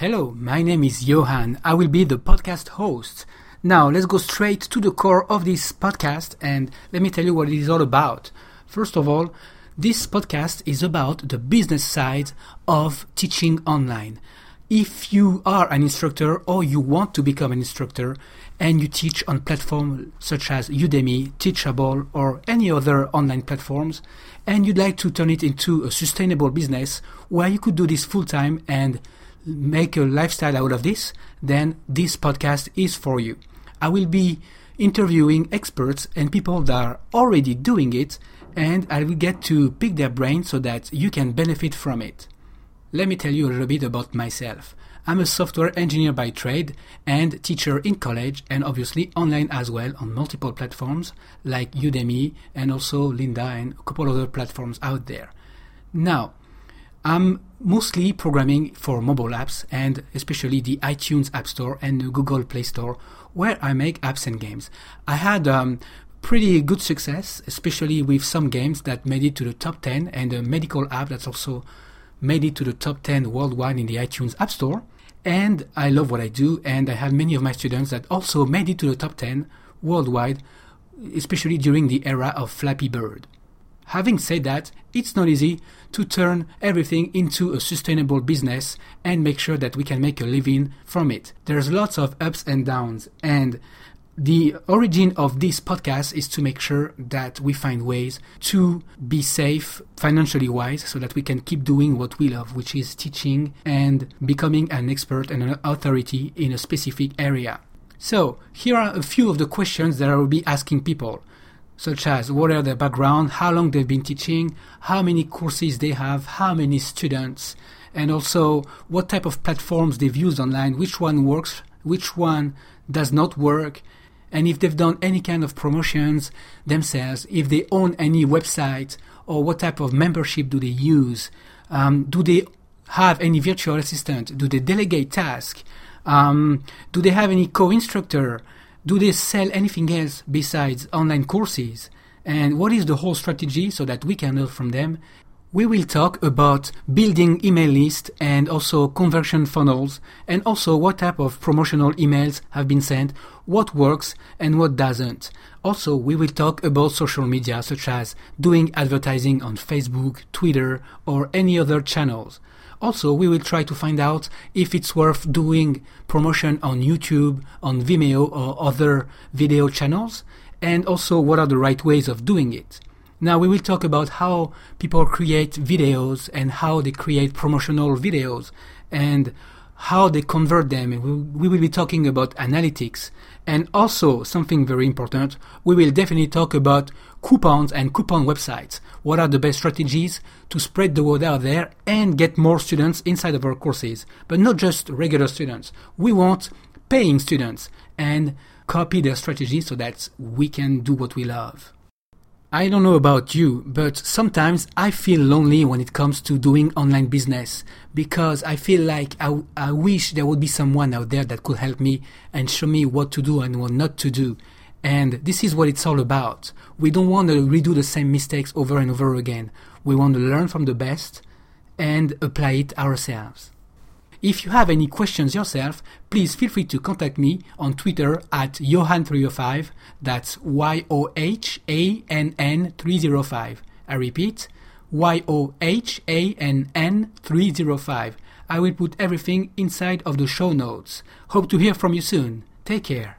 Hello, my name is Yohann. I will be the podcast host. Now, let's go straight to the core of this podcast and let me tell you what it is all about. First of all, this podcast is about the business side of teaching online. If you are an instructor or you want to become an instructor and you teach on platforms such as Udemy, Teachable, or any other online platforms, and you'd like to turn it into a sustainable business where you could do this full time and make a lifestyle out of this, then this podcast is for you. I will be interviewing experts and people that are already doing it, and I will get to pick their brain so that you can benefit from it. Let me tell you a little bit about myself. I'm a software engineer by trade and teacher in college and obviously online as well on multiple platforms like Udemy and also Lynda and a couple other platforms out there. Now, I'm mostly programming for mobile apps and especially the iTunes App Store and the Google Play Store where I make apps and games. I had um, pretty good success, especially with some games that made it to the top 10 and a medical app that's also made it to the top 10 worldwide in the iTunes App Store. And I love what I do, and I have many of my students that also made it to the top 10 worldwide, especially during the era of Flappy Bird. Having said that, it's not easy to turn everything into a sustainable business and make sure that we can make a living from it. There's lots of ups and downs, and the origin of this podcast is to make sure that we find ways to be safe financially wise so that we can keep doing what we love, which is teaching and becoming an expert and an authority in a specific area. So, here are a few of the questions that I will be asking people such as what are their background, how long they've been teaching, how many courses they have, how many students, and also what type of platforms they've used online, which one works, which one does not work, and if they've done any kind of promotions themselves, if they own any website, or what type of membership do they use, um, do they have any virtual assistant, do they delegate tasks, um, do they have any co-instructor, do they sell anything else besides online courses? And what is the whole strategy so that we can learn from them? We will talk about building email lists and also conversion funnels and also what type of promotional emails have been sent, what works and what doesn't. Also, we will talk about social media such as doing advertising on Facebook, Twitter or any other channels. Also, we will try to find out if it's worth doing promotion on YouTube, on Vimeo, or other video channels, and also what are the right ways of doing it. Now, we will talk about how people create videos and how they create promotional videos and how they convert them. We will be talking about analytics. And also, something very important, we will definitely talk about coupons and coupon websites. What are the best strategies to spread the word out there and get more students inside of our courses? But not just regular students. We want paying students and copy their strategy so that we can do what we love. I don't know about you, but sometimes I feel lonely when it comes to doing online business because I feel like I, I wish there would be someone out there that could help me and show me what to do and what not to do. And this is what it's all about. We don't want to redo the same mistakes over and over again. We want to learn from the best and apply it ourselves. If you have any questions yourself, please feel free to contact me on Twitter at Yohann305. That's Y O H A N N 305. I repeat, Y O H A N N 305. I will put everything inside of the show notes. Hope to hear from you soon. Take care.